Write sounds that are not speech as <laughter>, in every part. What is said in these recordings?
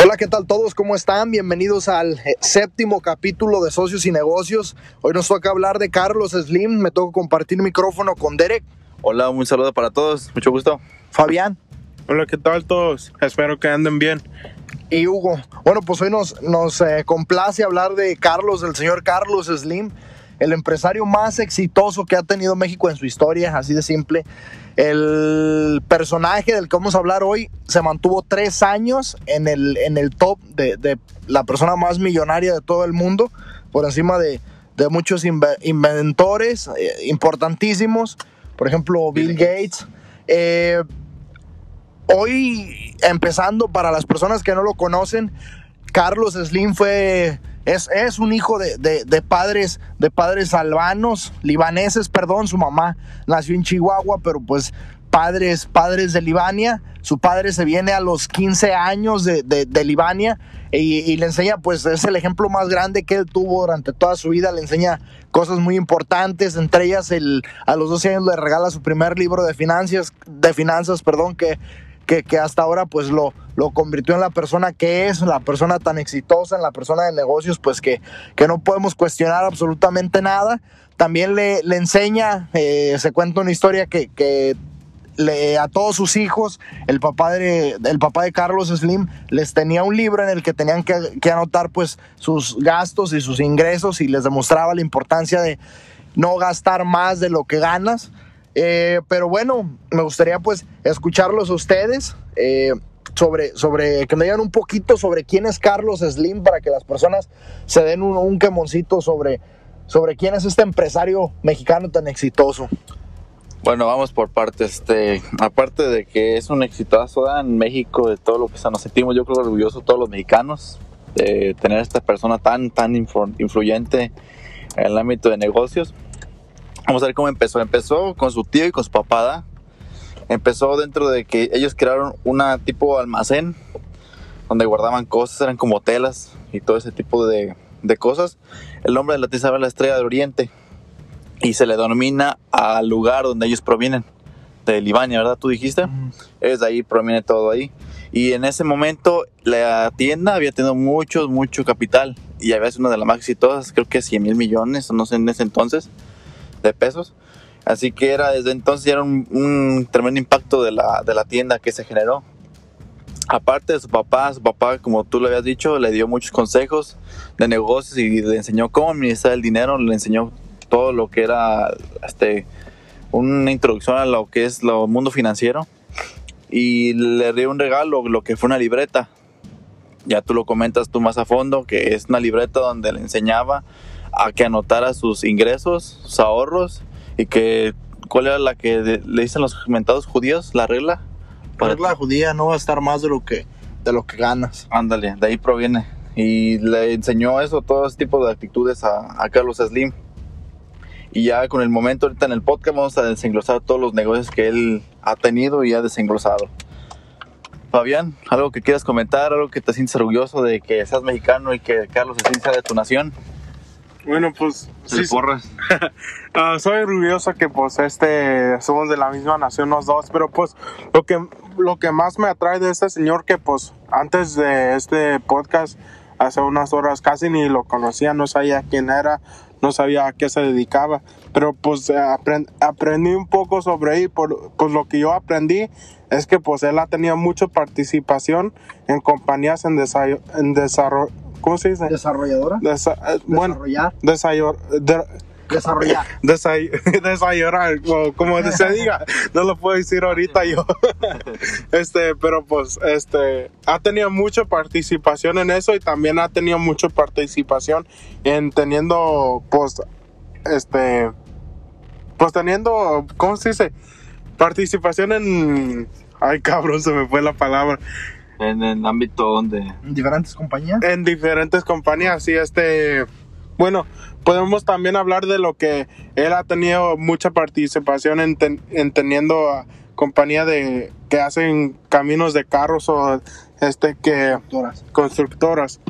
Hola, ¿qué tal todos? ¿Cómo están? Bienvenidos al eh, séptimo capítulo de Socios y Negocios. Hoy nos toca hablar de Carlos Slim. Me toca compartir micrófono con Derek. Hola, un saludo para todos. Mucho gusto. Fabián. Hola, ¿qué tal todos? Espero que anden bien. Y Hugo. Bueno, pues hoy nos, nos eh, complace hablar de Carlos, del señor Carlos Slim, el empresario más exitoso que ha tenido México en su historia, así de simple. El personaje del que vamos a hablar hoy se mantuvo tres años en el, en el top de, de la persona más millonaria de todo el mundo, por encima de, de muchos inve- inventores eh, importantísimos, por ejemplo Bill Gates. Eh, hoy, empezando para las personas que no lo conocen, Carlos Slim fue es, es un hijo de, de- de padres de padres albanos, libaneses, perdón, su mamá nació en Chihuahua, pero pues padres padres de Libania, su padre se viene a los 15 años de, de, de Libania y, y le enseña, pues es el ejemplo más grande que él tuvo durante toda su vida, le enseña cosas muy importantes, entre ellas el, a los 12 años le regala su primer libro de finanzas, de finanzas, perdón, que que, que hasta ahora pues lo, lo convirtió en la persona que es, la persona tan exitosa, en la persona de negocios, pues que, que no podemos cuestionar absolutamente nada. También le, le enseña, eh, se cuenta una historia que, que le, a todos sus hijos, el papá, de, el papá de Carlos Slim les tenía un libro en el que tenían que, que anotar pues sus gastos y sus ingresos y les demostraba la importancia de no gastar más de lo que ganas. Eh, pero bueno, me gustaría pues escucharlos a ustedes eh, sobre, sobre, que me digan un poquito sobre quién es Carlos Slim para que las personas se den un, un quemoncito sobre, sobre quién es este empresario mexicano tan exitoso. Bueno, vamos por partes. Este, aparte de que es un exitazo en México, de todo lo que nos sentimos, yo creo orgullosos todos los mexicanos de tener esta persona tan, tan influ- influyente en el ámbito de negocios. Vamos a ver cómo empezó. Empezó con su tío y con su papá. ¿verdad? Empezó dentro de que ellos crearon una tipo almacén donde guardaban cosas, eran como telas y todo ese tipo de, de cosas. El nombre de la tienda era la Estrella del Oriente y se le denomina al lugar donde ellos provienen, de Libania, ¿verdad? Tú dijiste. Es de ahí, proviene todo ahí. Y en ese momento la tienda había tenido mucho, mucho capital y había sido una de las más exitosas, creo que 100 mil millones, no sé, en ese entonces, de pesos. Así que era desde entonces era un, tremendo impacto de la, de la tienda que se generó. Aparte de su papá, su papá, como tú le habías dicho, le dio muchos consejos de negocios y le enseñó cómo administrar el dinero, le enseñó todo lo que era este, una introducción a lo que es el mundo financiero y le dio un regalo, lo que fue una libreta. Ya tú lo comentas tú más a fondo, que es una libreta donde le enseñaba a que anotara sus ingresos, sus ahorros y que cuál era la que de- le dicen los mentados judíos, la regla. Para la judía no va a estar más de lo que, de lo que ganas. Ándale, de ahí proviene. Y le enseñó eso, todo ese tipo de actitudes a, a Carlos Slim. Y ya con el momento ahorita en el podcast vamos a desenglosar todos los negocios que él ha tenido y ha desenglosado. Fabián, algo que quieras comentar, algo que te sientes orgulloso de que seas mexicano y que Carlos Slim sea de tu nación. Bueno, pues sí, porras. <laughs> ah, soy orgulloso que pues este somos de la misma nación los dos, pero pues lo que lo que más me atrae de este señor que pues antes de este podcast hace unas horas casi ni lo conocía, no sabía quién era, no sabía a qué se dedicaba, pero pues eh, apren- aprendí un poco sobre él, por, pues lo que yo aprendí es que pues él ha tenido mucha participación en compañías en, en desarrollo, ¿cómo se dice? Desarrolladora. Desa- eh, bueno, Desarrollar. de- Desarrollar. <laughs> desay- <laughs> desayunar, o como <laughs> se diga, no lo puedo decir ahorita yo. Este, pero pues, este, ha tenido mucha participación en eso y también ha tenido mucha participación en teniendo, pues, este, pues teniendo, ¿cómo se dice? Participación en, ay cabrón, se me fue la palabra, En el ámbito donde... En diferentes compañías. en diferentes compañías y este bueno podemos también hablar de lo que él ha tenido mucha participación en, ten- en teniendo a compañía de que hacen caminos de carros o este que Doctoras. constructoras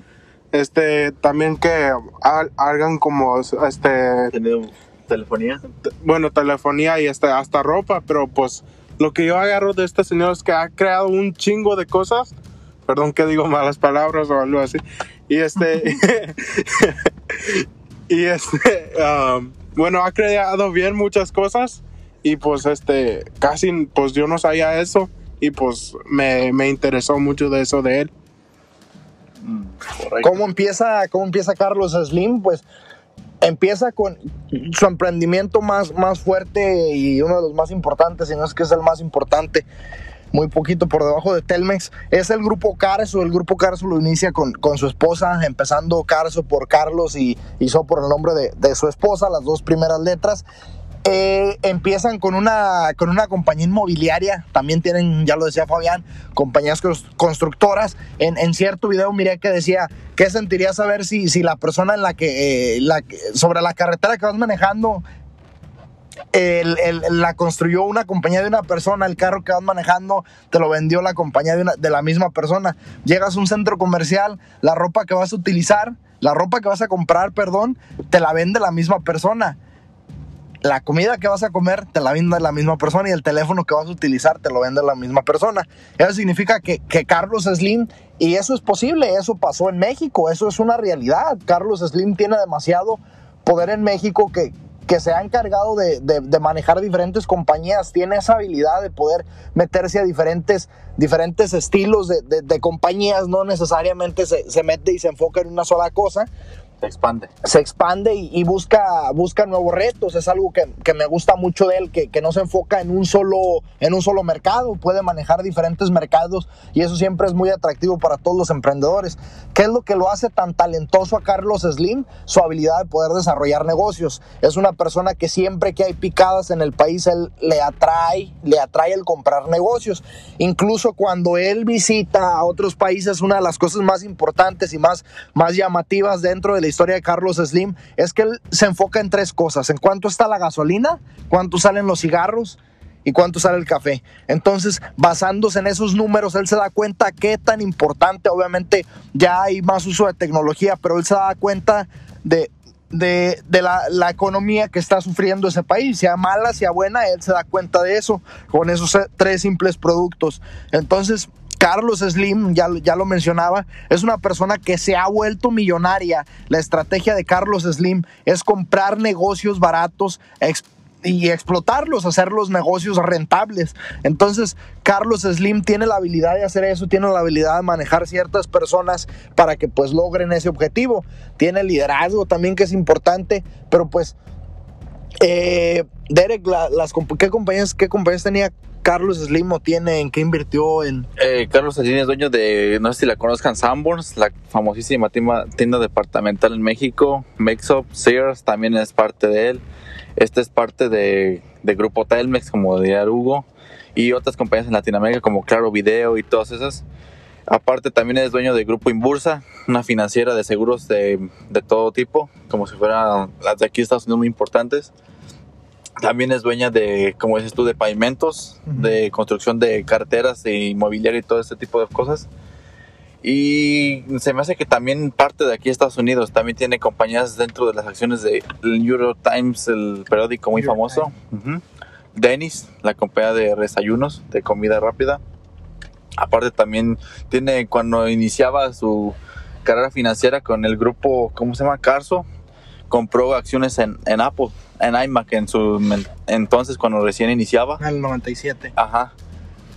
este también que ha- hagan como este Tenido telefonía. bueno, telefonía y hasta, hasta ropa, pero pues lo que yo agarro de este señor es que ha creado un chingo de cosas perdón que digo malas palabras o algo así. Y este, <laughs> y este, um, bueno, ha creado bien muchas cosas y pues este, casi, pues yo no sabía eso y pues me, me interesó mucho de eso de él. Correcto. ¿Cómo empieza, ¿Cómo empieza Carlos Slim? Pues empieza con su emprendimiento más, más fuerte y uno de los más importantes, si no es que es el más importante, muy poquito por debajo de Telmex, es el grupo Carso. El grupo Carso lo inicia con, con su esposa, empezando Carso por Carlos y hizo por el nombre de, de su esposa, las dos primeras letras. Eh, empiezan con una, con una compañía inmobiliaria, también tienen, ya lo decía Fabián, compañías cons- constructoras. En, cierto video miré que decía, ¿qué sentirías saber si, si la persona en la que, eh, sobre la carretera que vas manejando la construyó una compañía de una persona, el carro que vas manejando te lo vendió la compañía de, una- de la misma persona. Llegas a un centro comercial, la ropa que vas a utilizar, la ropa que vas a comprar, perdón, te la vende la misma persona. La comida que vas a comer te la vende la misma persona y el teléfono que vas a utilizar te lo vende la misma persona. Eso significa que, que Carlos Slim, y eso es posible, eso pasó en México, eso es una realidad. Carlos Slim tiene demasiado poder en México que, que se ha encargado de, de- manejar diferentes compañías, tiene esa habilidad de poder meterse a diferentes, diferentes estilos de, de- de compañías, no necesariamente se, se mete y se enfoca en una sola cosa Se expande. se expande y, busca, busca nuevos retos. Es algo que, que me gusta mucho de él, que, que no se enfoca en un, solo, en un solo mercado, puede manejar diferentes mercados y eso siempre es muy atractivo para todos los emprendedores. ¿Qué es lo que lo hace tan talentoso a Carlos Slim? Su habilidad de poder desarrollar negocios. Es una persona que siempre que hay picadas en el país, él le atrae, le atrae el comprar negocios. Incluso cuando él visita a otros países, una de las cosas más importantes y más, más llamativas dentro de la historia de Carlos Slim es que él se enfoca en tres cosas. En cuánto está la gasolina, cuánto salen los cigarros y cuánto sale el café. Entonces, basándose en esos números, él se da cuenta qué tan importante, obviamente ya hay más uso de tecnología, pero él se da cuenta de, de, la, la economía que está sufriendo ese país, sea mala, sea buena, él se da cuenta de eso con esos tres simples productos. Entonces, Carlos Slim, ya, ya lo mencionaba, es una persona que se ha vuelto millonaria. La estrategia de Carlos Slim es comprar negocios baratos, y explotarlos, hacer los negocios rentables. Entonces, Carlos Slim tiene la habilidad de hacer eso, tiene la habilidad de manejar ciertas personas para que pues logren ese objetivo. Tiene liderazgo también que es importante, pero pues eh, Derek, la- las, ¿qué, compañías, ¿qué compañías tenía Carlos Slim o tiene? ¿En qué invirtió? En, Eh, Carlos Slim es dueño de, no sé si la conozcan, Sanborns, la famosísima tienda, tienda departamental en México. Mexup, Sears también es parte de él. Este es parte de, de Grupo Telmex, como diría Hugo, y otras compañías en Latinoamérica como Claro Video y todas esas. Aparte también es dueño de Grupo Inbursa, una financiera de seguros de, de todo tipo, como si fueran las de aquí Estados Unidos muy importantes. También es dueña de, como dices tú, de pavimentos, de construcción de carteras, de inmobiliaria y todo este tipo de cosas. Y se me hace que también parte de aquí Estados Unidos también tiene compañías dentro de las acciones de el New York Times, el periódico muy famoso. Ujú. Dennis, la compañía de desayunos, de comida rápida. Aparte también tiene, cuando iniciaba su carrera financiera con el grupo, ¿cómo se llama? Carso, compró acciones en, en Apple, en iMac, en su entonces cuando recién iniciaba. en el 97. Ajá.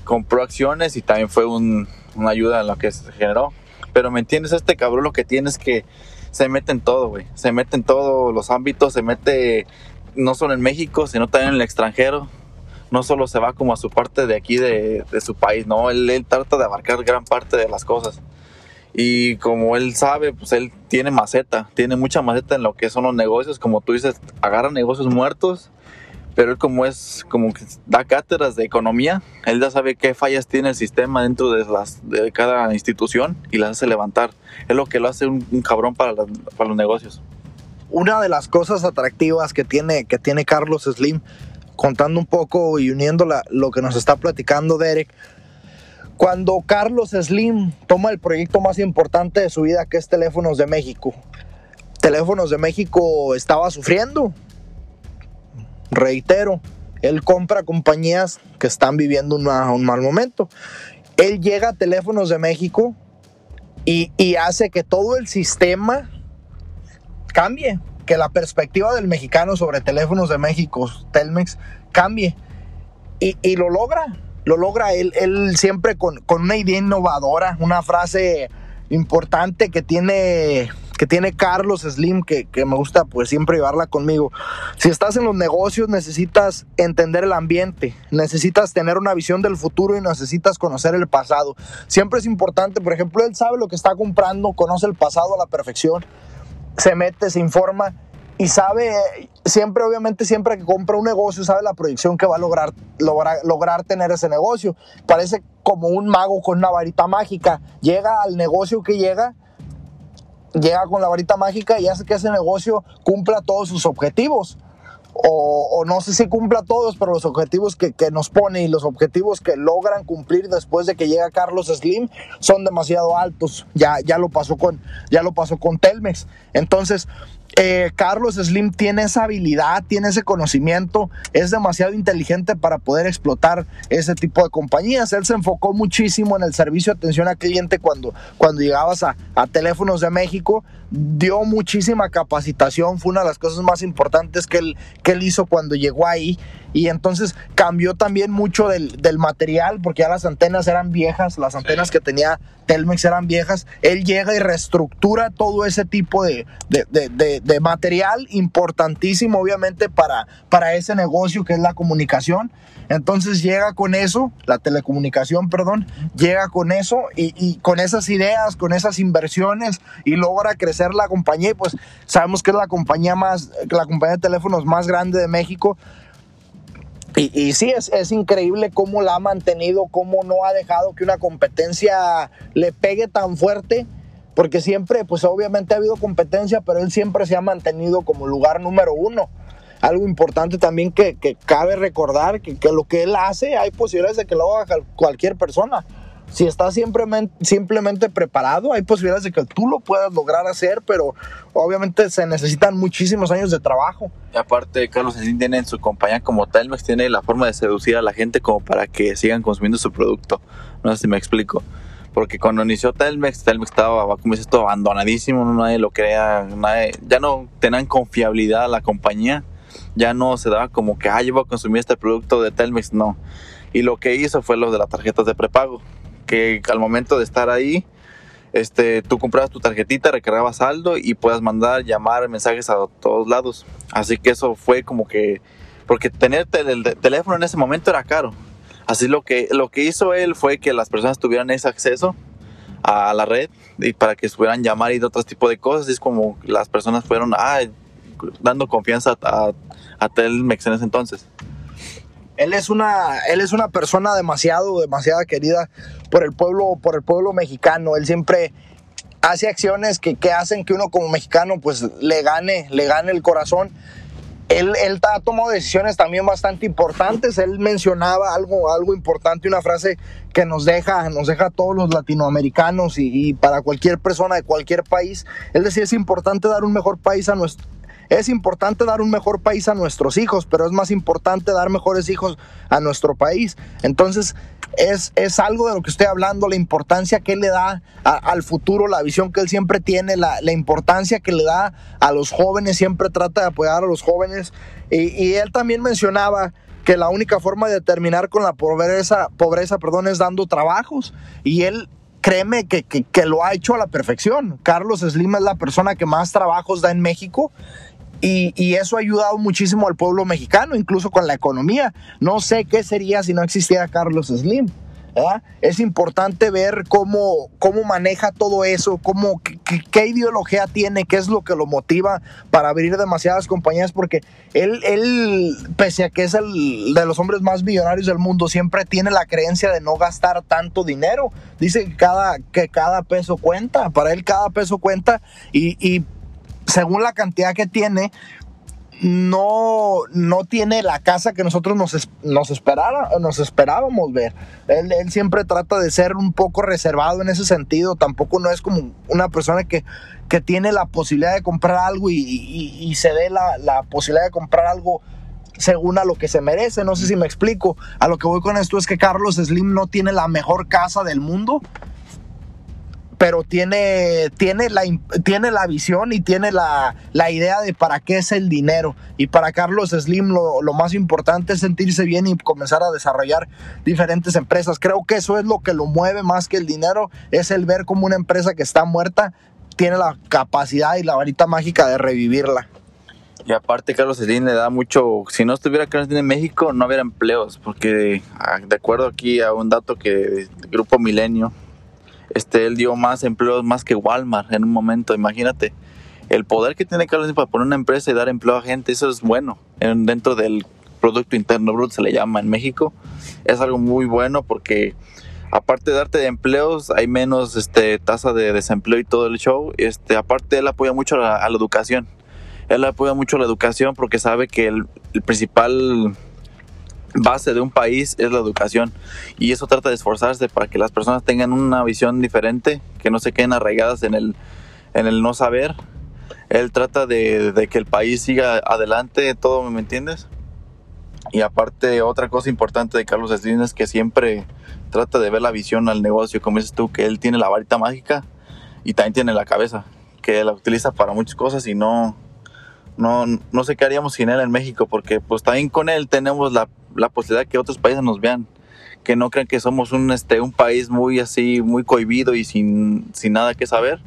Compró acciones y también fue un- una ayuda en lo que se generó. Pero me entiendes, este cabrón lo que tiene es que se mete en todo, güey. Se mete en todos los ámbitos, se mete no solo en México, sino también en el extranjero. No solo se va como a su parte de aquí de, de su país, no, él, él trata de abarcar gran parte de las cosas. Y como él sabe, pues él tiene maceta, tiene mucha maceta en lo que son los negocios, como tú dices, agarra negocios muertos pero él como es como que da cátedras de economía, él ya sabe qué fallas tiene el sistema dentro de, las, de cada institución y las hace levantar. Es lo que lo hace un, un cabrón para, las- para los negocios. Una de las cosas atractivas que tiene, que tiene Carlos Slim, contando un poco y uniendo la- lo que nos está platicando Derek, cuando Carlos Slim toma el proyecto más importante de su vida, que es Teléfonos de México. Teléfonos de México estaba sufriendo. Reitero, él compra compañías que están viviendo un mal momento. Él llega a Teléfonos de México y, hace que todo el sistema cambie, que la perspectiva del mexicano sobre teléfonos de México, Telmex, cambie. Y lo logra, lo logra él, él siempre con, con, una idea innovadora, una frase importante que tiene, que tiene Carlos Slim, que, que, me gusta pues siempre llevarla conmigo. Si estás en los negocios necesitas entender el ambiente, necesitas tener una visión del futuro y necesitas conocer el pasado. Siempre es importante, por ejemplo, él sabe lo que está comprando, conoce el pasado a la perfección se mete, se informa y sabe, siempre, obviamente, siempre que compra un negocio, sabe la proyección que va a lograr, lograr, lograr tener ese negocio. Parece como un mago con una varita mágica. Llega al negocio que llega, llega con la varita mágica y hace que ese negocio cumpla todos sus objetivos. O, o, no sé si cumpla todos, pero los objetivos que, que, nos pone y los objetivos que logran cumplir después de que llega Carlos Slim son demasiado altos. Ya, ya, lo, pasó con, ya lo pasó con Telmex. Entonces, eh, Carlos Slim tiene esa habilidad, tiene ese conocimiento, es demasiado inteligente para poder explotar ese tipo de compañías. Él se enfocó muchísimo en el servicio de atención al cliente cuando, cuando llegabas a, a Teléfonos de México, dio muchísima capacitación, fue una de las cosas más importantes que él, que él hizo cuando llegó ahí y entonces cambió también mucho del, del, material porque ya las antenas eran viejas, las antenas sí. que tenía Telmex eran viejas. Él llega y reestructura todo ese tipo de, de, de, de material importantísimo, obviamente, para, para ese negocio que es la comunicación. Entonces llega con eso, la telecomunicación, perdón, llega con eso y, y, con esas ideas, con esas inversiones y logra crecer la compañía. Y pues sabemos que es la compañía más, la compañía de teléfonos más grande de México. Y, y, sí, es, es, increíble cómo la ha mantenido, cómo no ha dejado que una competencia le pegue tan fuerte, porque siempre, pues obviamente ha habido competencia, pero él siempre se ha mantenido como lugar número uno. Algo importante también que, que cabe recordar, que, que, lo que él hace, hay posibilidades de que lo haga cualquier persona. Si estás simplemente, simplemente preparado, hay posibilidades de que tú lo puedas lograr hacer, pero obviamente se necesitan muchísimos años de trabajo. Y aparte, Carlos Slim tiene en su compañía como Telmex, tiene la forma de seducir a la gente como para que sigan consumiendo su producto. No sé si me explico. Porque cuando inició Telmex, Telmex estaba, como dices, todo abandonadísimo, nadie lo creía, nadie, ya no tenían confiabilidad a la compañía, ya no se daba como que, ah, yo voy a consumir este producto de Telmex, no. Y lo que hizo fue lo de las tarjetas de prepago que al momento de estar ahí, este, tú comprabas tu tarjetita, recargabas saldo y puedas mandar, llamar mensajes a todos lados. Así que eso fue como que, porque tener el teléfono en ese momento era caro. Así lo que, lo que hizo él fue que las personas tuvieran ese acceso a la red y para que pudieran llamar y de otro tipo de cosas. Es como las personas fueron ah, dando confianza a, a Telmex en ese entonces. Él es una, él es una persona demasiado, demasiado querida por el pueblo, por el pueblo mexicano. Él siempre hace acciones que, que hacen que uno como mexicano pues le gane, le gane el corazón. Él, él ha tomado decisiones también bastante importantes. Él mencionaba algo, algo importante, una frase que nos deja, nos deja a todos los latinoamericanos y, para cualquier persona de cualquier país. Él decía, es importante dar un mejor país a nuestro, es importante dar un mejor país a nuestros hijos, pero es más importante dar mejores hijos a nuestro país. Entonces, es, es algo de lo que estoy hablando, la importancia que él le da al futuro, la visión que él siempre tiene, la, la, importancia que le da a los jóvenes, siempre trata de apoyar a los jóvenes. Y, y él también mencionaba que la única forma de terminar con la pobreza, pobreza perdón, es dando trabajos. Y él créeme que, que, que, lo ha hecho a la perfección. Carlos Slim es la persona que más trabajos da en México y, y, eso ha ayudado muchísimo al pueblo mexicano, incluso con la economía. No sé qué sería si no existiera Carlos Slim. Es importante ver cómo, cómo maneja todo eso, cómo, qué, ideología tiene, qué es lo que lo motiva para abrir demasiadas compañías, porque él, él, pese a que es el de los hombres más millonarios del mundo, siempre tiene la creencia de no gastar tanto dinero. Dice que cada, que cada peso cuenta, para él cada peso cuenta y según la cantidad que tiene, no, no tiene la casa que nosotros nos, nos, esperara, nos esperábamos ver. Él, él, siempre trata de ser un poco reservado en ese sentido. Tampoco no es como una persona que, que tiene la posibilidad de comprar algo y, se dé la, la, posibilidad de comprar algo según a lo que se merece. No sé si me explico. A lo que voy con esto es que Carlos Slim no tiene la mejor casa del mundo pero tiene, tiene, la, tiene la visión y tiene la, la, idea de para qué es el dinero. Y para Carlos Slim lo, más importante es sentirse bien y comenzar a desarrollar diferentes empresas. Creo que eso es lo que lo mueve más que el dinero, es el ver como una empresa que está muerta tiene la capacidad y la varita mágica de revivirla. Y aparte Carlos Slim le da mucho, si no estuviera Carlos Slim en México no habría empleos, porque ah, de acuerdo aquí a un dato que Grupo Milenio este, él dio más empleos más que Walmart en un momento, imagínate. El poder que tiene Carlos para poner una empresa y dar empleo a gente, eso es bueno. dentro del Producto Interno Bruto se le llama en México. Es algo muy bueno porque aparte de darte de empleos, hay menos este, tasa de desempleo y todo el show. Este, aparte, él apoya mucho a la, educación. Él apoya mucho a la educación porque sabe que el principal base de un país es la educación y eso trata de esforzarse para que las personas tengan una visión diferente, que no se queden arraigadas en el, en el no saber. Él trata de, de que el país siga adelante, todo, ¿me entiendes? Y aparte, otra cosa importante de Carlos Slim es que siempre trata de ver la visión al negocio, como dices tú, que él tiene la varita mágica y también tiene la cabeza, que la utiliza para muchas cosas y no, no, no sé qué haríamos sin él en México, porque pues también con él tenemos la la posibilidad que otros países nos vean, que no crean que somos un, este, un país muy así, muy cohibido y sin, sin nada que saber.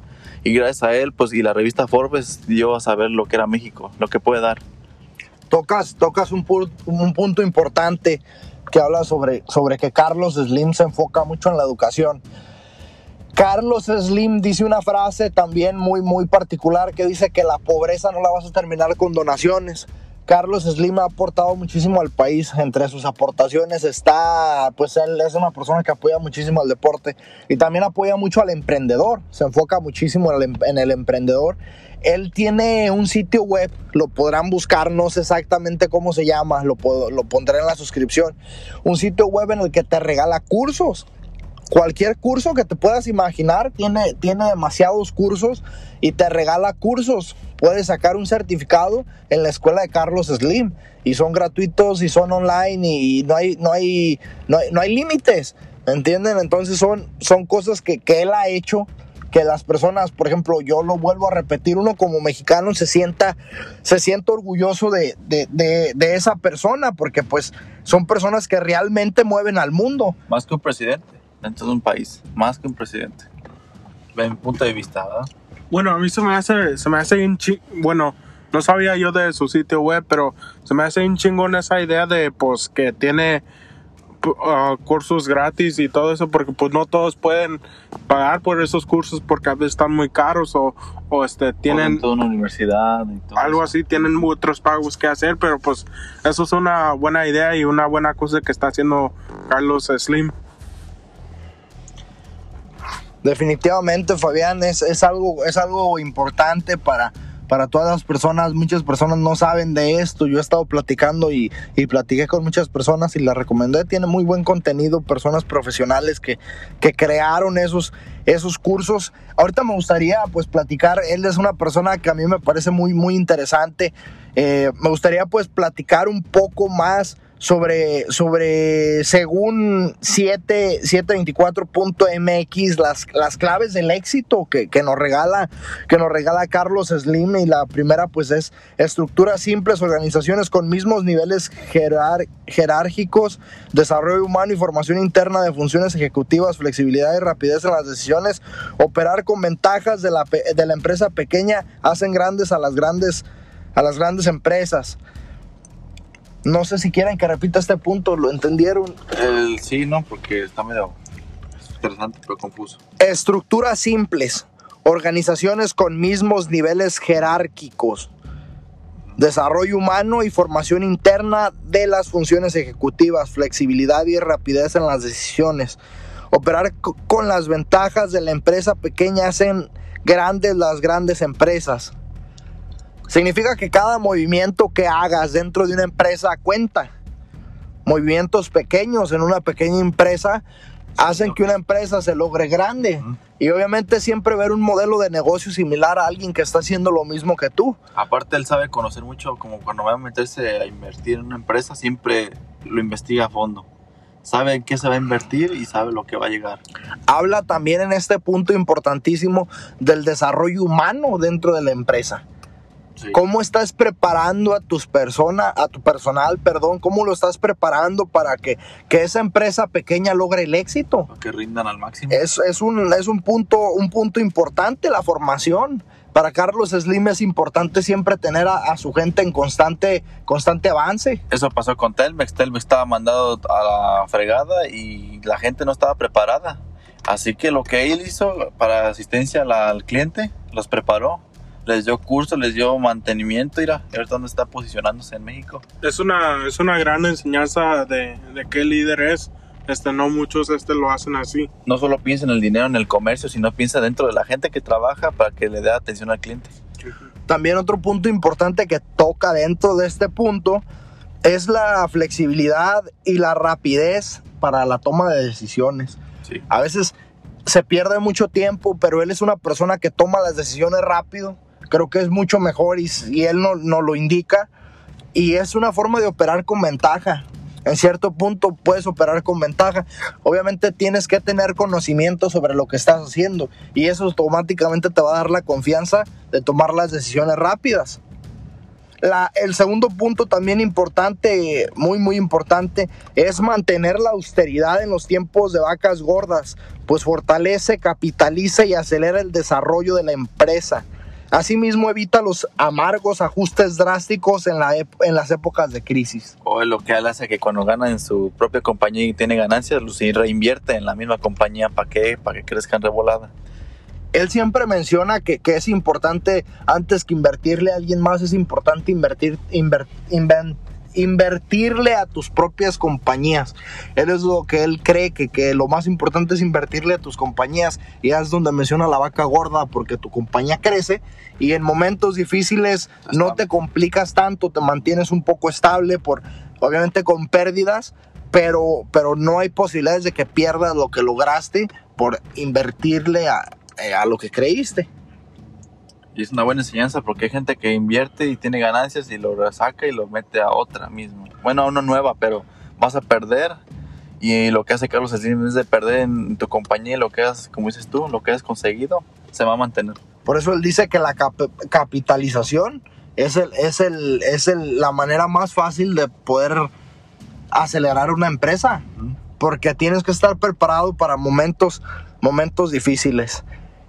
Y gracias a él, pues, y la revista Forbes dio a saber lo que era México, lo que puede dar. Tocas, tocas un, un punto importante que habla sobre, sobre que Carlos Slim se enfoca mucho en la educación. Carlos Slim dice una frase también muy, muy particular que dice que la pobreza no la vas a terminar con donaciones, Carlos Slim ha aportado muchísimo al país. Entre sus aportaciones está, pues él es una persona que apoya muchísimo al deporte y también apoya mucho al emprendedor. Se enfoca muchísimo en el, emprendedor. Él tiene un sitio web, lo podrán buscar, no sé exactamente cómo se llama, lo, lo pondré en la suscripción. Un sitio web en el que te regala cursos cualquier curso que te puedas imaginar, tiene, tiene demasiados cursos y te regala cursos. Puedes sacar un certificado en la escuela de Carlos Slim y son gratuitos y son online y no hay, no hay, no hay, límites. ¿Entienden? Entonces son, son cosas que, que él ha hecho que las personas, por ejemplo, yo lo vuelvo a repetir, uno como mexicano se sienta, se orgulloso de, de, de, de, esa persona, porque pues son personas que realmente mueven al mundo. Más que un presidente dentro de un país, más que un presidente. En mi punto de vista, ¿verdad? Bueno, a mí se me hace, se me hace un bueno, no sabía yo de su sitio web, pero se me hace un chingón esa idea de, pues, que tiene uh, cursos gratis y todo eso, porque pues no todos pueden pagar por esos cursos porque a veces están muy caros o, o este, tienen... toda una universidad y todo Algo así, tienen otros pagos que hacer, pero pues eso es una buena idea y una buena cosa que está haciendo Carlos Slim. Definitivamente, Fabián, es, es, algo, es algo importante para, para todas las personas. Muchas personas no saben de esto. Yo he estado platicando y, y platiqué con muchas personas y la recomendé. Tiene muy buen contenido, personas profesionales que, que crearon esos, esos cursos. Ahorita me gustaría pues platicar. Él es una persona que a mí me parece muy, muy interesante. Eh, me gustaría pues platicar un poco más sobre, sobre según 7, 724.mx, las, las claves del éxito que, que, nos regala, que nos regala Carlos Slim. Y la primera, pues, es estructuras simples, organizaciones con mismos niveles jerárquicos, desarrollo humano y formación interna de funciones ejecutivas, flexibilidad y rapidez en las decisiones, operar con ventajas de la, de la empresa pequeña, hacen grandes a las grandes, a las grandes empresas. No sé si quieren que repita este punto, ¿lo entendieron? El, sí, no, porque está medio interesante, pero confuso. Estructuras simples, organizaciones con mismos niveles jerárquicos, desarrollo humano y formación interna de las funciones ejecutivas, flexibilidad y rapidez en las decisiones. Operar con las ventajas de la empresa pequeña hacen grandes las grandes empresas. Significa que cada movimiento que hagas dentro de una empresa cuenta. Movimientos pequeños en una pequeña empresa hacen que una empresa se logre grande. Y obviamente siempre ver un modelo de negocio similar a alguien que está haciendo lo mismo que tú. Aparte él sabe conocer mucho, como cuando va a meterse a invertir en una empresa, siempre lo investiga a fondo. sabe en qué se va a invertir y sabe lo que va a llegar. Habla también en este punto importantísimo del desarrollo humano dentro de la empresa. Sí. ¿Cómo estás preparando a tus personas, a tu personal, perdón? ¿Cómo lo estás preparando para que, que esa empresa pequeña logre el éxito? Para que rindan al máximo. Es, es, un, es un, punto, un punto importante la formación. Para Carlos Slim es importante siempre tener a, a, su gente en constante, constante avance. Eso pasó con Telmex. Telmex estaba mandado a la fregada y la gente no estaba preparada. Así que lo que él hizo para asistencia al, al cliente, los preparó les dio curso, les dio mantenimiento, mira, a ver dónde está posicionándose en México. Es una, es una gran enseñanza de, de qué líder es. Este, no muchos este, lo hacen así. No solo piensa en el dinero, en el comercio, sino piensa dentro de la gente que trabaja para que le dé atención al cliente. También otro punto importante que toca dentro de este punto es la flexibilidad y la rapidez para la toma de decisiones. Sí. A veces se pierde mucho tiempo, pero él es una persona que toma las decisiones rápido. Creo que es mucho mejor y, y él nos no lo indica. Y es una forma de operar con ventaja. En cierto punto puedes operar con ventaja. Obviamente tienes que tener conocimiento sobre lo que estás haciendo. Y eso automáticamente te va a dar la confianza de tomar las decisiones rápidas. La, el segundo punto también importante, muy muy importante, es mantener la austeridad en los tiempos de vacas gordas, pues fortalece, capitaliza y acelera el desarrollo de la empresa. Asimismo evita los amargos ajustes drásticos en, la en las épocas de crisis. O lo que él hace que cuando gana en su propia compañía y tiene ganancias, los reinvierte en la misma compañía para que, para que crezcan revolada él siempre menciona que, que, es importante, antes que invertirle a alguien más, es importante invertir, inver, inver, invertirle a tus propias compañías. Él es lo que él cree que, que, lo más importante es invertirle a tus compañías. Y es donde menciona la vaca gorda, porque tu compañía crece y en momentos difíciles no te complicas tanto, te mantienes un poco estable, por, obviamente con pérdidas. Pero, pero no hay posibilidades de que pierdas lo que lograste por invertirle a, a lo que creíste. Y es una buena enseñanza porque hay gente que invierte y tiene ganancias y lo saca y lo mete a otra mismo. Bueno, a una nueva, pero vas a perder. Y lo que hace Carlos Slim es de perder en tu compañía y lo que has, como dices tú, lo que has conseguido, se va a mantener. Por eso él dice que la cap capitalización es, el, es, el, es el, la manera más fácil de poder acelerar una empresa. Porque tienes que estar preparado para momentos, momentos difíciles.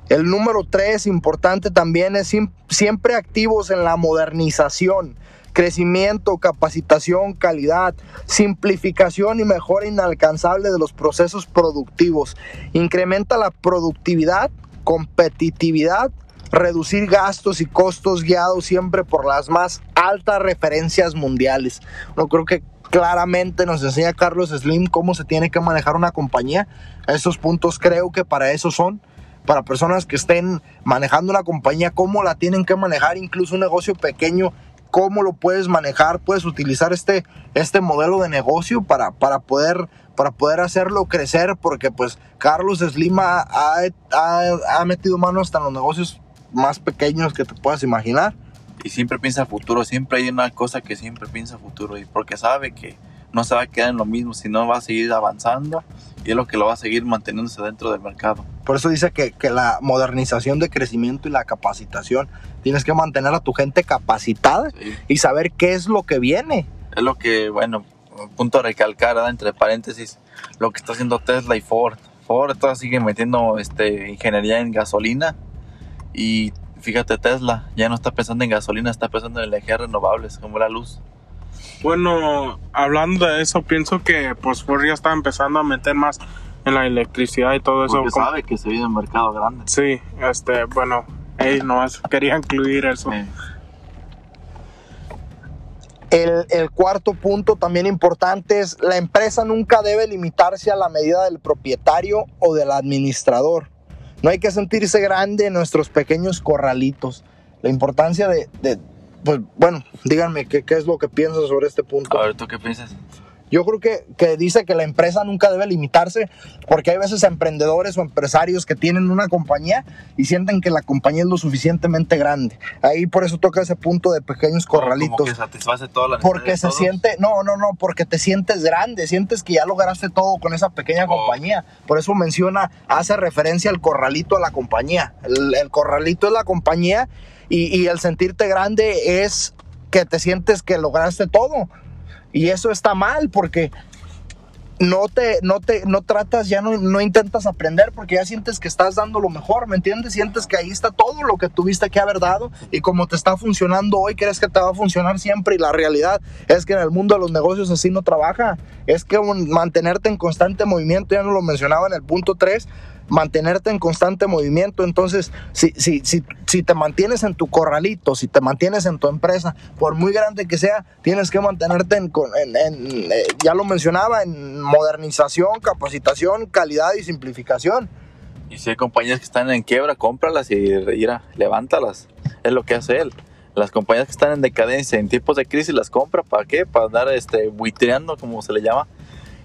El número tres, importante también, es siempre activos en la modernización, crecimiento, capacitación, calidad, simplificación y mejora inalcanzable de los procesos productivos. Incrementa la productividad, competitividad, reducir gastos y costos guiados siempre por las más altas referencias mundiales. No creo que claramente nos enseña Carlos Slim cómo se tiene que manejar una compañía. Esos puntos creo que para eso son para personas que estén manejando una compañía, cómo la tienen que manejar, incluso un negocio pequeño, cómo lo puedes manejar, puedes utilizar este, este modelo de negocio para, para, poder, para poder hacerlo crecer, porque pues Carlos Slim ha, ha, ha metido mano hasta en los negocios más pequeños que te puedas imaginar. Y siempre piensa futuro, siempre hay una cosa que siempre piensa futuro, y porque sabe que no se va a quedar en lo mismo, sino va a seguir avanzando y es lo que lo va a seguir manteniéndose dentro del mercado. Por eso dice que, que, la modernización de crecimiento y la capacitación, tienes que mantener a tu gente capacitada Sí. y saber qué es lo que viene. Es lo que, bueno, punto a recalcar, ¿verdad? entre paréntesis, lo que está haciendo Tesla y Ford. Ford todavía sigue metiendo este, ingeniería en gasolina y fíjate Tesla ya no está pensando en gasolina, está pensando en energías renovables como la luz. Bueno, hablando de eso, pienso que pues Ford ya está empezando a meter más en la electricidad y todo eso. Porque sabe que se viene un mercado grande. Sí, este, bueno, hey, nomás quería incluir eso. Sí. El, el cuarto punto también importante es la empresa nunca debe limitarse a la medida del propietario o del administrador. No hay que sentirse grande en nuestros pequeños corralitos. La importancia de, de- pues bueno, díganme ¿qué, qué es lo que piensan sobre este punto. A ver, ¿tú qué piensas? Yo creo que, que dice que la empresa nunca debe limitarse porque hay veces emprendedores o empresarios que tienen una compañía y sienten que la compañía es lo suficientemente grande. Ahí por eso toca ese punto de pequeños corralitos. Como que satisface toda la Porque se siente, no, no, no, porque te sientes grande, sientes que ya lograste todo con esa pequeña Oh. compañía. Por eso menciona, hace referencia al corralito a la compañía. El, el corralito es la compañía y, y el sentirte grande es que te sientes que lograste todo. Y eso está mal porque no te, no te, no tratas, ya no, no intentas aprender porque ya sientes que estás dando lo mejor, ¿me entiendes? Sientes que ahí está todo lo que tuviste que haber dado y como te está funcionando hoy, crees que te va a funcionar siempre y la realidad es que en el mundo de los negocios así no trabaja. Es que un- mantenerte en constante movimiento, ya no lo mencionaba en el punto 3, mantenerte en constante movimiento. Entonces, si, si, si, si te mantienes en tu corralito, si te mantienes en tu empresa, por muy grande que sea, tienes que mantenerte en, en- en, eh, ya lo mencionaba, en modernización, capacitación, calidad y simplificación. Y si hay compañías que están en quiebra, cómpralas y mira, levántalas. Es lo que hace él. Las compañías que están en decadencia, en tiempos de crisis, las compra. ¿Para qué? Para andar este, buitreando, como se le llama.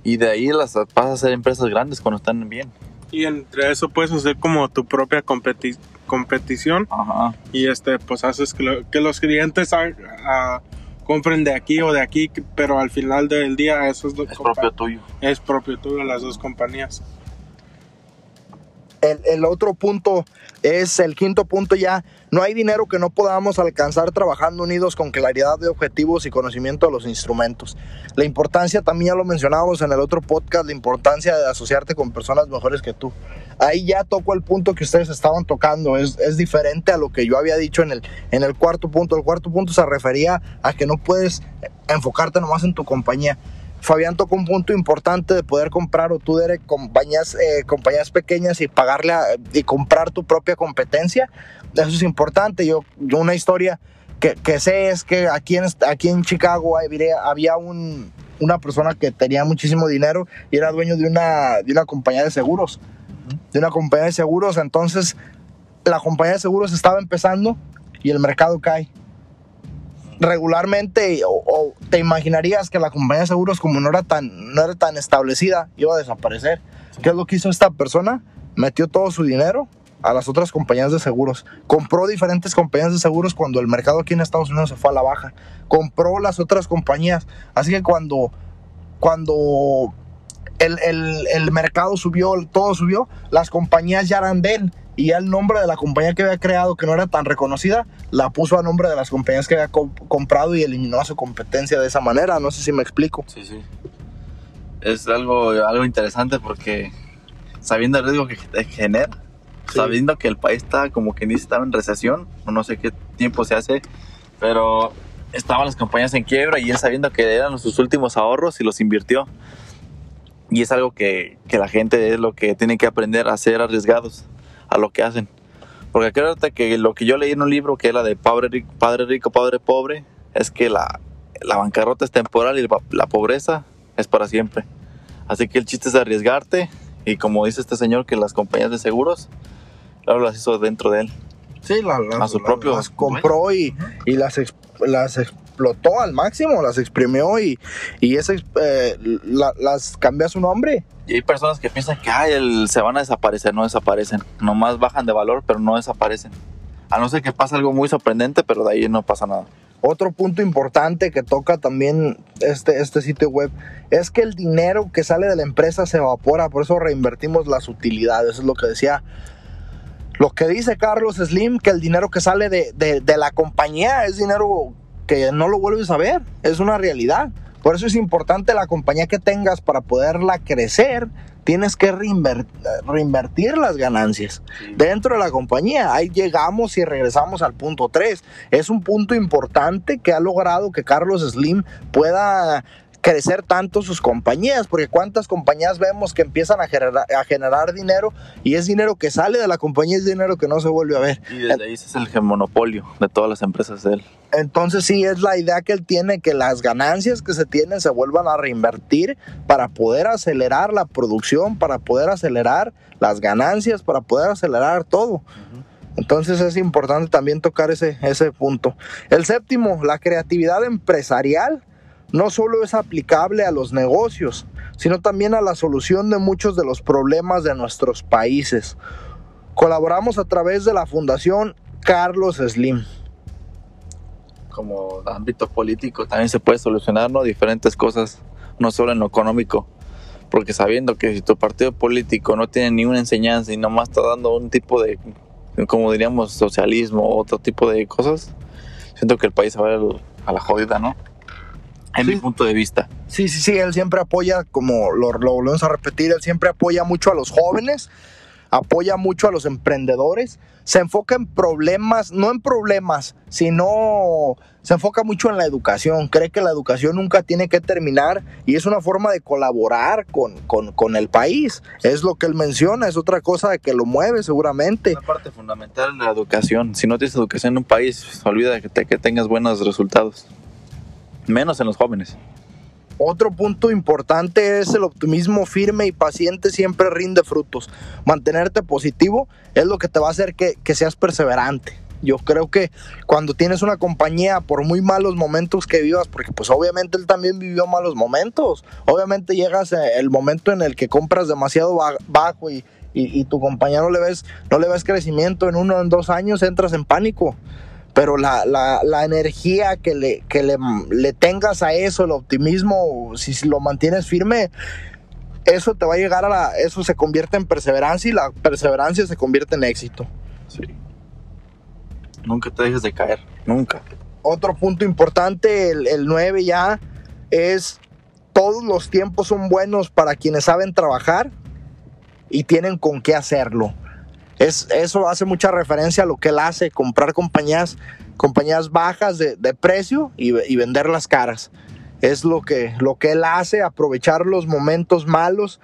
Y de ahí las pasa a ser empresas grandes cuando están bien. Y entre eso puedes hacer como tu propia competi- competición Ajá. y este pues haces que, lo- que los clientes ah, ah, compren de aquí o de aquí, pero al final del día eso es, lo Es propio tuyo. es propio tuyo las dos compañías. El, el otro punto es el quinto punto ya. No hay dinero que no podamos alcanzar trabajando unidos con claridad de objetivos y conocimiento de los instrumentos. La importancia, también ya lo mencionábamos en el otro podcast, la importancia de asociarte con personas mejores que tú. Ahí ya toco el punto que ustedes estaban tocando. Es, es diferente a lo que yo había dicho en el, en el cuarto punto. El cuarto punto se refería a que no puedes enfocarte nomás en tu compañía. Fabián tocó un punto importante de poder comprar o tú Derek compañías, eh, compañías pequeñas y pagarle y comprar tu propia competencia. Eso es importante. Yo, yo una historia que, que sé es que aquí en, aquí en Chicago había, había un, una persona que tenía muchísimo dinero y era dueño de una, de una compañía de seguros. De una compañía de seguros. Entonces la compañía de seguros estaba empezando y el mercado cae regularmente o, te imaginarías que la compañía de seguros como no era tan no era tan establecida iba a desaparecer. Qué es lo que hizo esta persona metió todo su dinero a las otras compañías de seguros. Compró diferentes compañías de seguros cuando el mercado aquí en Estados Unidos se fue a la baja. Compró las otras compañías. Así que cuando cuando el, el- el mercado subió, todo subió, las compañías ya eran de él. Y ya el nombre de la compañía que había creado, que no era tan reconocida, la puso a nombre de las compañías que había co- comprado y eliminó a su competencia de esa manera. No sé si me explico. Sí, sí. Es algo, algo interesante porque sabiendo el riesgo que que genera, Sí. sabiendo que el país está como que ni estaba en recesión, o no sé qué tiempo se hace, pero estaban las compañías en quiebra y él sabiendo que eran sus últimos ahorros y los invirtió. Y es algo que, que la gente es lo que tiene que aprender a ser arriesgados a lo que hacen. Porque acuérdate que lo que yo leí en un libro que era de Padre Rico, Padre, rico, padre Pobre es que la, la bancarrota es temporal y la, pobreza es para siempre. Así que el chiste es arriesgarte y como dice este señor que las compañías de seguros, claro, las hizo dentro de él. Sí, la- A su las- propio las compró y, y las, las explotó al máximo, las exprimió y, y ese, eh, la- las cambió a su nombre. Y hay personas que piensan que ay, el- se van a desaparecer, no desaparecen. Nomás bajan de valor, pero no desaparecen. A no ser que pase algo muy sorprendente, pero de ahí no pasa nada. Otro punto importante que toca también este, este sitio web es que el dinero que sale de la empresa se evapora, por eso reinvertimos las utilidades, es lo que decía. Lo que dice Carlos Slim, que el dinero que sale de, de- de la compañía es dinero que no lo vuelves a ver, es una realidad. Por eso es importante la compañía que tengas para poderla crecer, tienes que reinver- reinvertir las ganancias dentro de la compañía. Ahí llegamos y regresamos al punto 3. Es un punto importante que ha logrado que Carlos Slim pueda crecer tanto sus compañías, porque cuántas compañías vemos que empiezan a generar, a generar dinero y es dinero que sale de la compañía, es dinero que no se vuelve a ver. Y desde ahí es el monopolio de todas las empresas de él. Entonces sí es la idea que él tiene, que las ganancias que se tienen se vuelvan a reinvertir para poder acelerar la producción, para poder acelerar las ganancias, para poder acelerar todo. Entonces es importante también tocar ese, ese punto. El séptimo, la creatividad empresarial no solo es aplicable a los negocios, sino también a la solución de muchos de los problemas de nuestros países. Colaboramos a través de la Fundación Carlos Slim. Como ámbito político también se puede solucionar ¿no? diferentes cosas, no solo en lo económico. Porque sabiendo que si tu partido político no tiene ninguna enseñanza y nomás está dando un tipo de, como diríamos, socialismo o otro tipo de cosas, siento que el país va a la jodida, ¿no? En Sí. mi punto de vista. Sí, sí, sí, él siempre apoya, como lo, lo volvemos a repetir, él siempre apoya mucho a los jóvenes, apoya mucho a los emprendedores, se enfoca en problemas, no en problemas, sino se enfoca mucho en la educación, cree que la educación nunca tiene que terminar y es una forma de colaborar con, con, con el país, es lo que él menciona, es otra cosa de que lo mueve seguramente. Una parte fundamental es la educación. Si no tienes educación en un país, olvida que, te- que tengas buenos resultados. Menos en los jóvenes. Otro punto importante es el optimismo firme y paciente siempre rinde frutos. Mantenerte positivo es lo que te va a hacer que, que seas perseverante. Yo creo que cuando tienes una compañía, por muy malos momentos que vivas, porque pues obviamente él también vivió malos momentos, obviamente llegas eh, el momento en el que compras demasiado ba- bajo y, y- tu compañía no le ves, no le ves crecimiento en uno o en dos años, entras en pánico pero la, la, la energía que, le, que le, le tengas a eso, el optimismo, si, si lo mantienes firme, eso te va a llegar a la, eso se convierte en perseverancia y la perseverancia se convierte en éxito. Sí. Nunca te dejes de caer. Nunca. Otro punto importante, el, el 9 ya, es todos los tiempos son buenos para quienes saben trabajar y tienen con qué hacerlo. Es, eso hace mucha referencia a lo que él hace, comprar compañías, compañías bajas de, de precio y, y venderlas caras. Es lo que, lo que él hace, aprovechar los momentos malos.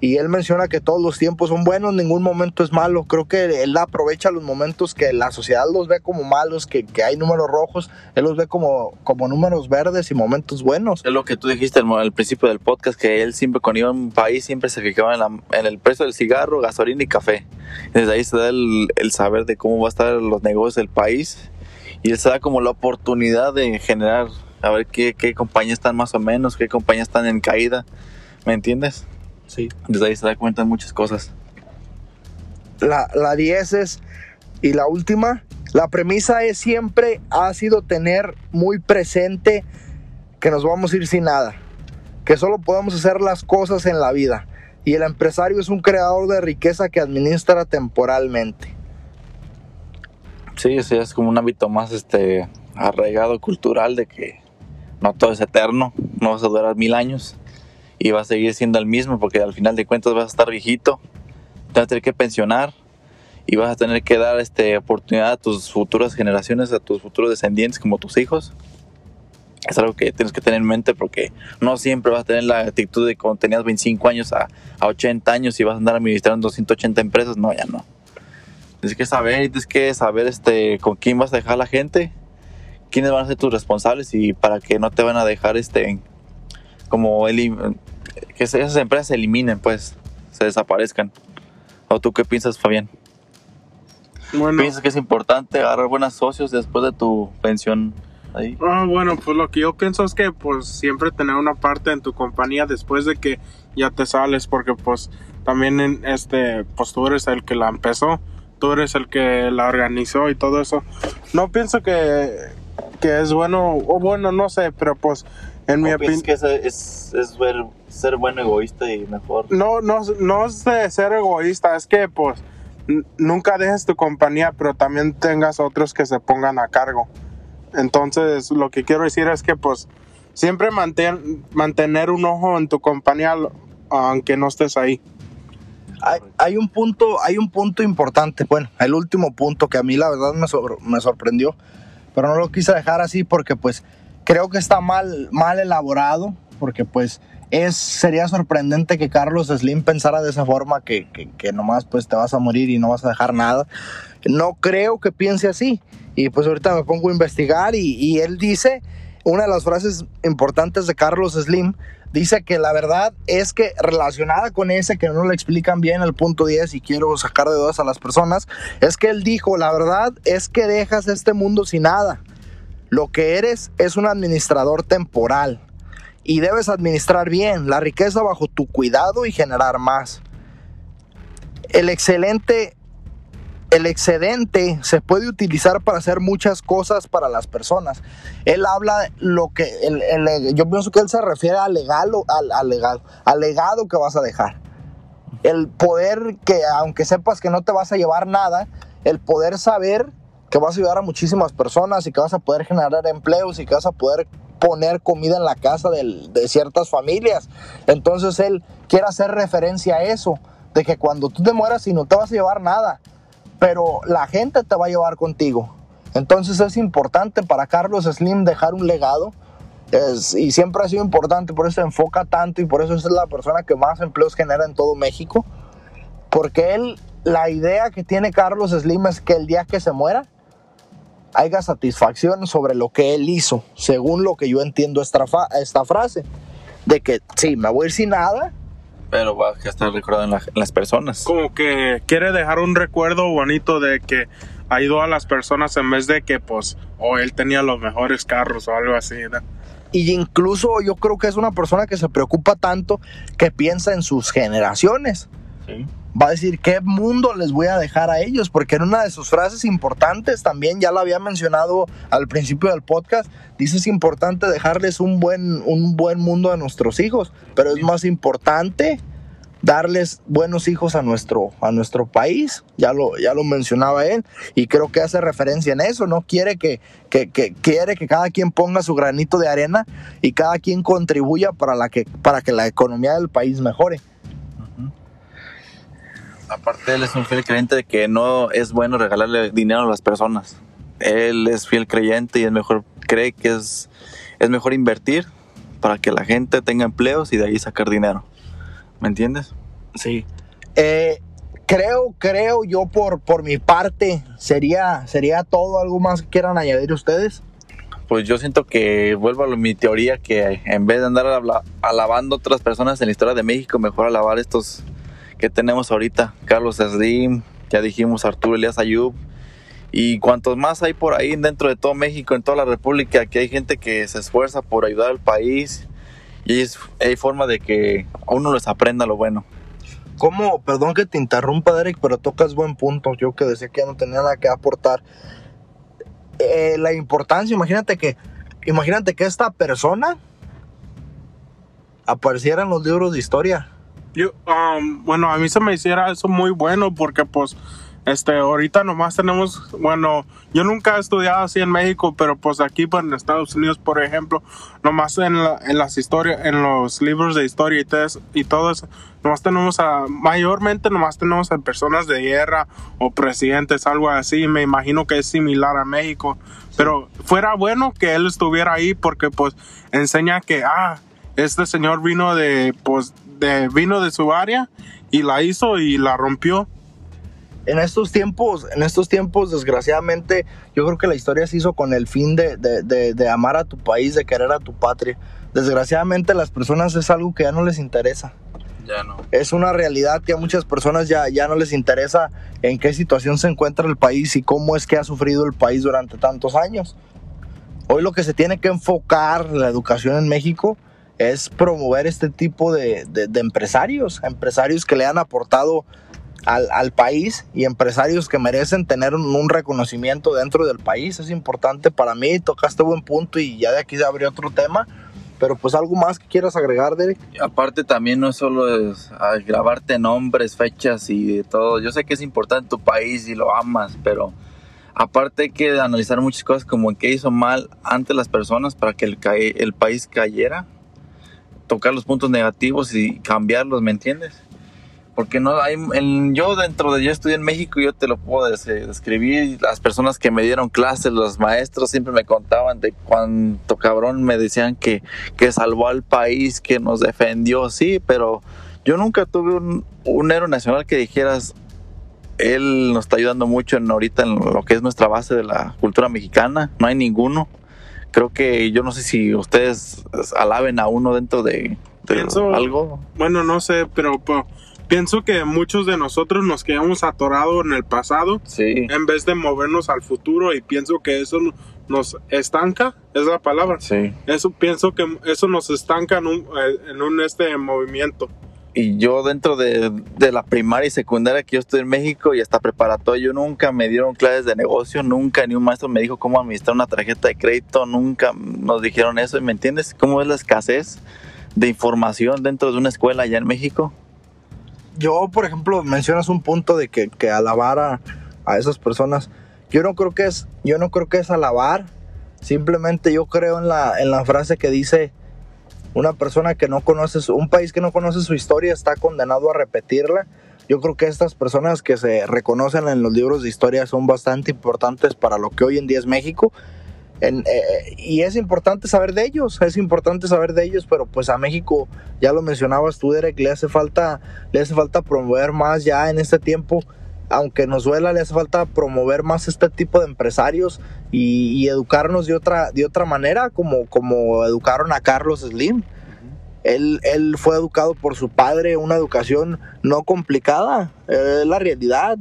Y él menciona que todos los tiempos son buenos, ningún momento es malo. Creo que él aprovecha los momentos que la sociedad los ve como malos, que, que hay números rojos, él los ve como, como números verdes y momentos buenos. Es lo que tú dijiste al, principio del podcast, que él siempre cuando iba a un país siempre se fijaba en, en el precio del cigarro, gasolina y café. Desde ahí se da el, el saber de cómo va a estar los negocios del país y él se da como la oportunidad de generar, a ver qué, qué compañías están más o menos, qué compañías están en caída. ¿Me entiendes? Sí. Desde ahí se da cuenta de muchas cosas. La, la 10 es, y la última, la premisa es siempre ha sido tener muy presente que nos vamos a ir sin nada, que solo podemos hacer las cosas en la vida. Y el empresario es un creador de riqueza que administra temporalmente. Sí, sí, es como un hábito más este arraigado cultural de que no todo es eterno, no vas a durar mil años y va a seguir siendo el mismo porque al final de cuentas vas a estar viejito, te vas a tener que pensionar y vas a tener que dar este oportunidad a tus futuras generaciones, a tus futuros descendientes como tus hijos. Es algo que tienes que tener en mente porque no siempre vas a tener la actitud de cuando tenías 25 años a, a 80 años y vas a andar administrando 280 empresas, no, ya no. Tienes que saber, tienes que saber este, con quién vas a dejar la gente, quiénes van a ser tus responsables y para que no te van a dejar este, como que esas empresas se eliminen, pues, se desaparezcan. ¿O tú qué piensas, Fabián? Bueno, ¿Piensas que es importante agarrar buenos socios después de tu pensión ahí? ah, bueno, pues lo que yo pienso es que pues siempre tener una parte en tu compañía después de que ya te sales, porque pues también en este, pues tú eres el que la empezó, tú eres el que la organizó y todo eso. No pienso que, que es bueno, o bueno, no sé, pero pues en mi ¿O opinión... que es, es, es ver- ser bueno egoísta y mejor? No, no, no es de ser egoísta, es que pues nunca dejes tu compañía, pero también tengas otros que se pongan a cargo. Entonces, lo que quiero decir es que pues siempre mantén, mantener un ojo en tu compañía aunque no estés ahí. Hay, hay un punto, hay un punto importante, bueno, el último punto que a mí la verdad me, sor- me sorprendió, pero no lo quise dejar así porque pues creo que está mal, mal elaborado, porque pues es, sería sorprendente que Carlos Slim pensara de esa forma, que, que, que nomás pues te vas a morir y no vas a dejar nada. No creo que piense así. Y pues ahorita me pongo a investigar y, y él dice, una de las frases importantes de Carlos Slim, dice que la verdad es que relacionada con ese que no le explican bien el punto 10 y quiero sacar de dudas a las personas, es que él dijo, la verdad es que dejas este mundo sin nada. Lo que eres es un administrador temporal. y debes administrar bien la riqueza bajo tu cuidado y generar más. El excelente el excedente se puede utilizar para hacer muchas cosas para las personas. Él habla lo que, yo pienso que él se refiere al legado, al, al, legado, al legado que vas a dejar. El poder que, aunque sepas que no te vas a llevar nada, el poder saber que vas a ayudar a muchísimas personas y que vas a poder generar empleos y que vas a poder poner comida en la casa de, de ciertas familias. Entonces él quiere hacer referencia a eso, de que cuando tú te mueras y no te vas a llevar nada, pero la gente te va a llevar contigo. Entonces es importante para Carlos Slim dejar un legado. Es, y siempre ha sido importante, por eso se enfoca tanto y por eso es la persona que más empleos genera en todo México. Porque él, la idea que tiene Carlos Slim es que el día que se muera, haya satisfacción sobre lo que él hizo, según lo que yo entiendo esta, esta frase. De que sí, me voy a ir sin nada, pero va a estar recordado en, la, en, las personas. Como que quiere dejar un recuerdo bonito de que ayudó a las personas en vez de que, pues, o oh, él tenía los mejores carros o algo así. ¿no? Y incluso yo creo que es una persona que se preocupa tanto que piensa en sus generaciones. Sí. Va a decir qué mundo les voy a dejar a ellos, porque en una de sus frases importantes, también ya lo había mencionado al principio del podcast, dice es importante dejarles un buen, un buen mundo a nuestros hijos, pero es más importante darles buenos hijos a nuestro, a nuestro país, ya lo, ya lo mencionaba él, y creo que hace referencia en eso, ¿no? Quiere que, que, que, quiere que cada quien ponga su granito de arena y cada quien contribuya para, la que, para que la economía del país mejore. Aparte, él es un fiel creyente de que no es bueno regalarle dinero a las personas. Él es fiel creyente y es mejor, cree que es, es mejor invertir para que la gente tenga empleos y de ahí sacar dinero. ¿Me entiendes? Sí. Eh, creo, creo yo por, por mi parte, sería, sería todo. ¿Algo más que quieran añadir ustedes? Pues yo siento que vuelvo a mi teoría que en vez de andar alabando a otras personas en la historia de México, mejor alabar estos que tenemos ahorita. Carlos Slim, ya dijimos Arturo Elías Ayub. Y cuantos más hay por ahí dentro de todo México, en toda la República, que hay gente que se esfuerza por ayudar al país. Y es, hay forma de que a uno les aprenda lo bueno. ¿Cómo? Perdón que te interrumpa, Derek, pero tocas buen punto. Yo que decía que ya no tenía nada que aportar. Eh, la importancia, imagínate que, imagínate que esta persona apareciera en los libros de historia yo, um, bueno, a mí se me hiciera eso muy bueno porque pues este, ahorita nomás tenemos, bueno, yo nunca he estudiado así en México, pero pues aquí pues, en Estados Unidos, por ejemplo, nomás en, la, en las historias, en los libros de historia y eso, y todo eso, nomás tenemos a, mayormente nomás tenemos a personas de guerra o presidentes, algo así, me imagino que es similar a México, pero fuera bueno que él estuviera ahí porque pues enseña que, ah, este señor vino de, pues, de, vino de su área y la hizo y la rompió. En estos tiempos, en estos tiempos, desgraciadamente, yo creo que la historia se hizo con el fin de, de, de, de amar a tu país, de querer a tu patria. Desgraciadamente, las personas es algo que ya no les interesa. Ya no. Es una realidad que a muchas personas ya, ya no les interesa en qué situación se encuentra el país y cómo es que ha sufrido el país durante tantos años. Hoy lo que se tiene que enfocar la educación en México es promover este tipo de, de, empresarios, empresarios que le han aportado al, al, país y empresarios que merecen tener un, reconocimiento dentro del país. Es importante para mí, tocaste buen punto y ya de aquí se abrió otro tema. Pero pues algo más que quieras agregar, Derek. Aparte también no es solo es grabarte nombres, fechas y todo. Yo sé que es importante tu país y lo amas, pero aparte hay que analizar muchas cosas como qué hizo mal antes las personas para que el, el país cayera tocar los puntos negativos y cambiarlos, ¿me entiendes? Porque no hay, el, yo dentro de yo estudié en México, yo te lo puedo describir. Las personas que me dieron clases, los maestros siempre me contaban de cuánto cabrón me decían que, que salvó al país, que nos defendió, sí, pero yo nunca tuve un, un héroe nacional que dijeras, él nos está ayudando mucho en ahorita en lo que es nuestra base de la cultura mexicana. No hay ninguno creo que yo no sé si ustedes alaben a uno dentro de, de Pienso, algo. Bueno, no sé, pero, pero, pienso que muchos de nosotros nos quedamos atorados en el pasado Sí. en vez de movernos al futuro y pienso que eso nos estanca, es la palabra. Sí. Eso pienso que eso nos estanca en un, eh, en un este movimiento. Y yo dentro de, de la primaria y secundaria que yo estoy en México y hasta preparatoria, yo nunca me dieron clases de negocio, nunca ni un maestro me dijo cómo administrar una tarjeta de crédito, nunca nos dijeron eso. ¿Y me entiendes cómo es la escasez de información dentro de una escuela allá en México? yo, por ejemplo, mencionas un punto de que, que alabar a, a esas personas. Yo no creo que es, yo no creo que es alabar. Simplemente yo creo en la, en la frase que dice una persona que no conoce, un país que no conoce su historia está condenado a repetirla. Yo creo que estas personas que se reconocen en los libros de historia son bastante importantes para lo que hoy en día es México. Eh, y es importante saber de ellos, es importante saber de ellos, pero pues a México, ya lo mencionabas tú, Derek, le hace falta, le hace falta promover más ya en este tiempo, aunque nos duela, le hace falta promover más este tipo de empresarios y, y educarnos de otra, de otra manera, como, como educaron a Carlos Slim. Él, él fue educado por su padre, una educación no complicada, es la realidad.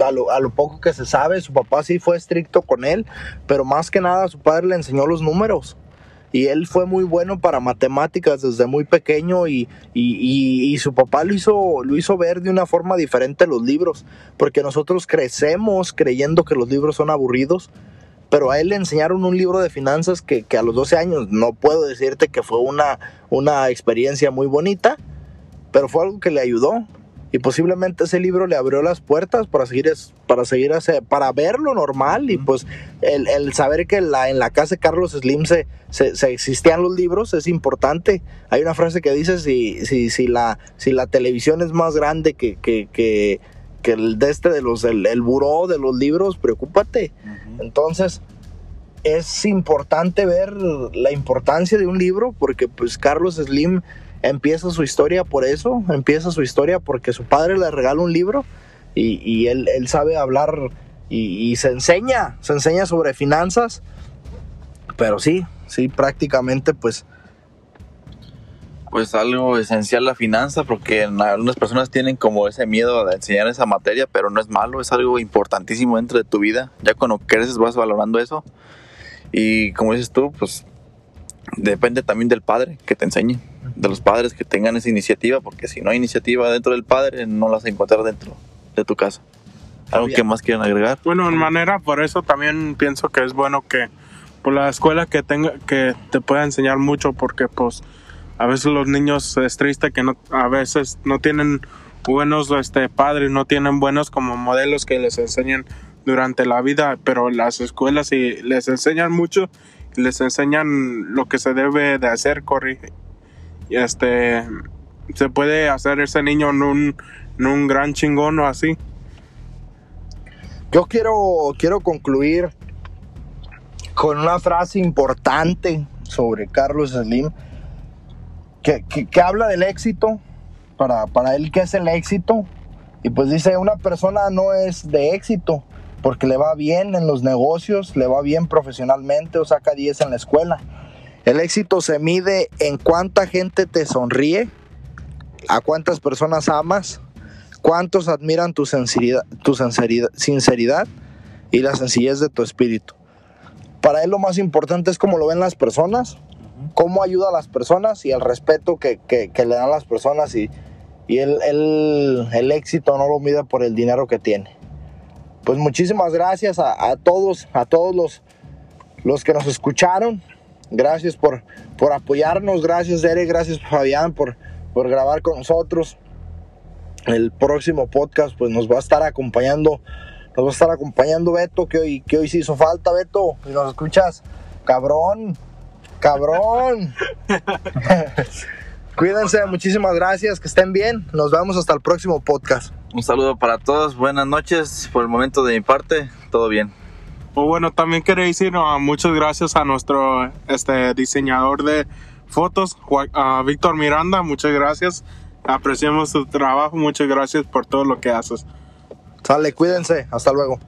A lo, a lo poco que se sabe, su papá sí fue estricto con él, pero más que nada su padre le enseñó los números. Y él fue muy bueno para matemáticas desde muy pequeño y, y- y- su papá lo hizo, lo hizo ver de una forma diferente los libros, porque nosotros crecemos creyendo que los libros son aburridos, pero a él le enseñaron un libro de finanzas que, que a los 12 años no puedo decirte que fue una, una experiencia muy bonita, pero fue algo que le ayudó. Y posiblemente ese libro le abrió las puertas para seguir, es- para seguir hace- para verlo normal. Y pues el, el saber que la, en la casa de Carlos Slim se, se, se existían los libros es importante. Hay una frase que dice, si, si, si, la, si la televisión es más grande que, que, que, que el de este de los, el, el buró de los libros, preocúpate. Entonces, es importante ver la importancia de un libro porque pues Carlos Slim empieza su historia por eso, empieza su historia porque su padre le regala un libro y, él, sabe hablar y, se enseña, se enseña sobre finanzas, pero sí, sí, prácticamente pues Pues algo esencial la finanza, porque algunas personas tienen como ese miedo de enseñar esa materia, pero no es malo, es algo importantísimo dentro de tu vida. Ya cuando creces vas valorando eso. Y como dices tú, pues depende también del padre que te enseñe, de los padres que tengan esa iniciativa, porque si no hay iniciativa dentro del padre, no la vas a encontrar dentro de tu casa. ¿Algo que más quieren agregar? Bueno, en manera, por eso también pienso que es bueno que por la escuela que tenga que te pueda enseñar mucho porque pues a veces los niños es triste que no a veces no tienen buenos este padres, no tienen buenos como modelos que les enseñen durante la vida, pero las escuelas sí les enseñan mucho, les enseñan lo que se debe de hacer, corrige. Y este se puede hacer ese niño en un, en un gran chingón o así. Yo quiero, quiero concluir con una frase importante sobre Carlos Slim, que, que- que habla del éxito, para, para él qué es el éxito, y pues dice, una persona no es de éxito, porque le va bien en los negocios, le va bien profesionalmente o saca 10 en la escuela. El éxito se mide en cuánta gente te sonríe, a cuántas personas amas, cuántos admiran tu sinceridad, tu sinceridad, sinceridad y la sencillez de tu espíritu. Para él lo más importante es cómo lo ven las personas, cómo ayuda a las personas y el respeto que, que- le dan las personas y, y él- el éxito no lo mide por el dinero que tiene. Pues muchísimas gracias a, todos, a todos los, los que nos escucharon. Gracias por, por apoyarnos, gracias Derek, gracias Fabián por, por grabar con nosotros. El próximo podcast pues nos va a estar acompañando nos va a estar acompañando Beto que hoy que hoy sí hizo falta Beto. Y nos escuchas cabrón cabrón <laughs> cuídense muchísimas gracias que estén bien nos vemos hasta el próximo podcast Un saludo para todos, buenas noches. Por el momento de mi parte, todo bien. Bueno, también quería decir ah, muchas gracias a nuestro este, diseñador de fotos, a Víctor Miranda, muchas gracias. Apreciamos tu trabajo, muchas gracias por todo lo que haces. sale cuídense hasta luego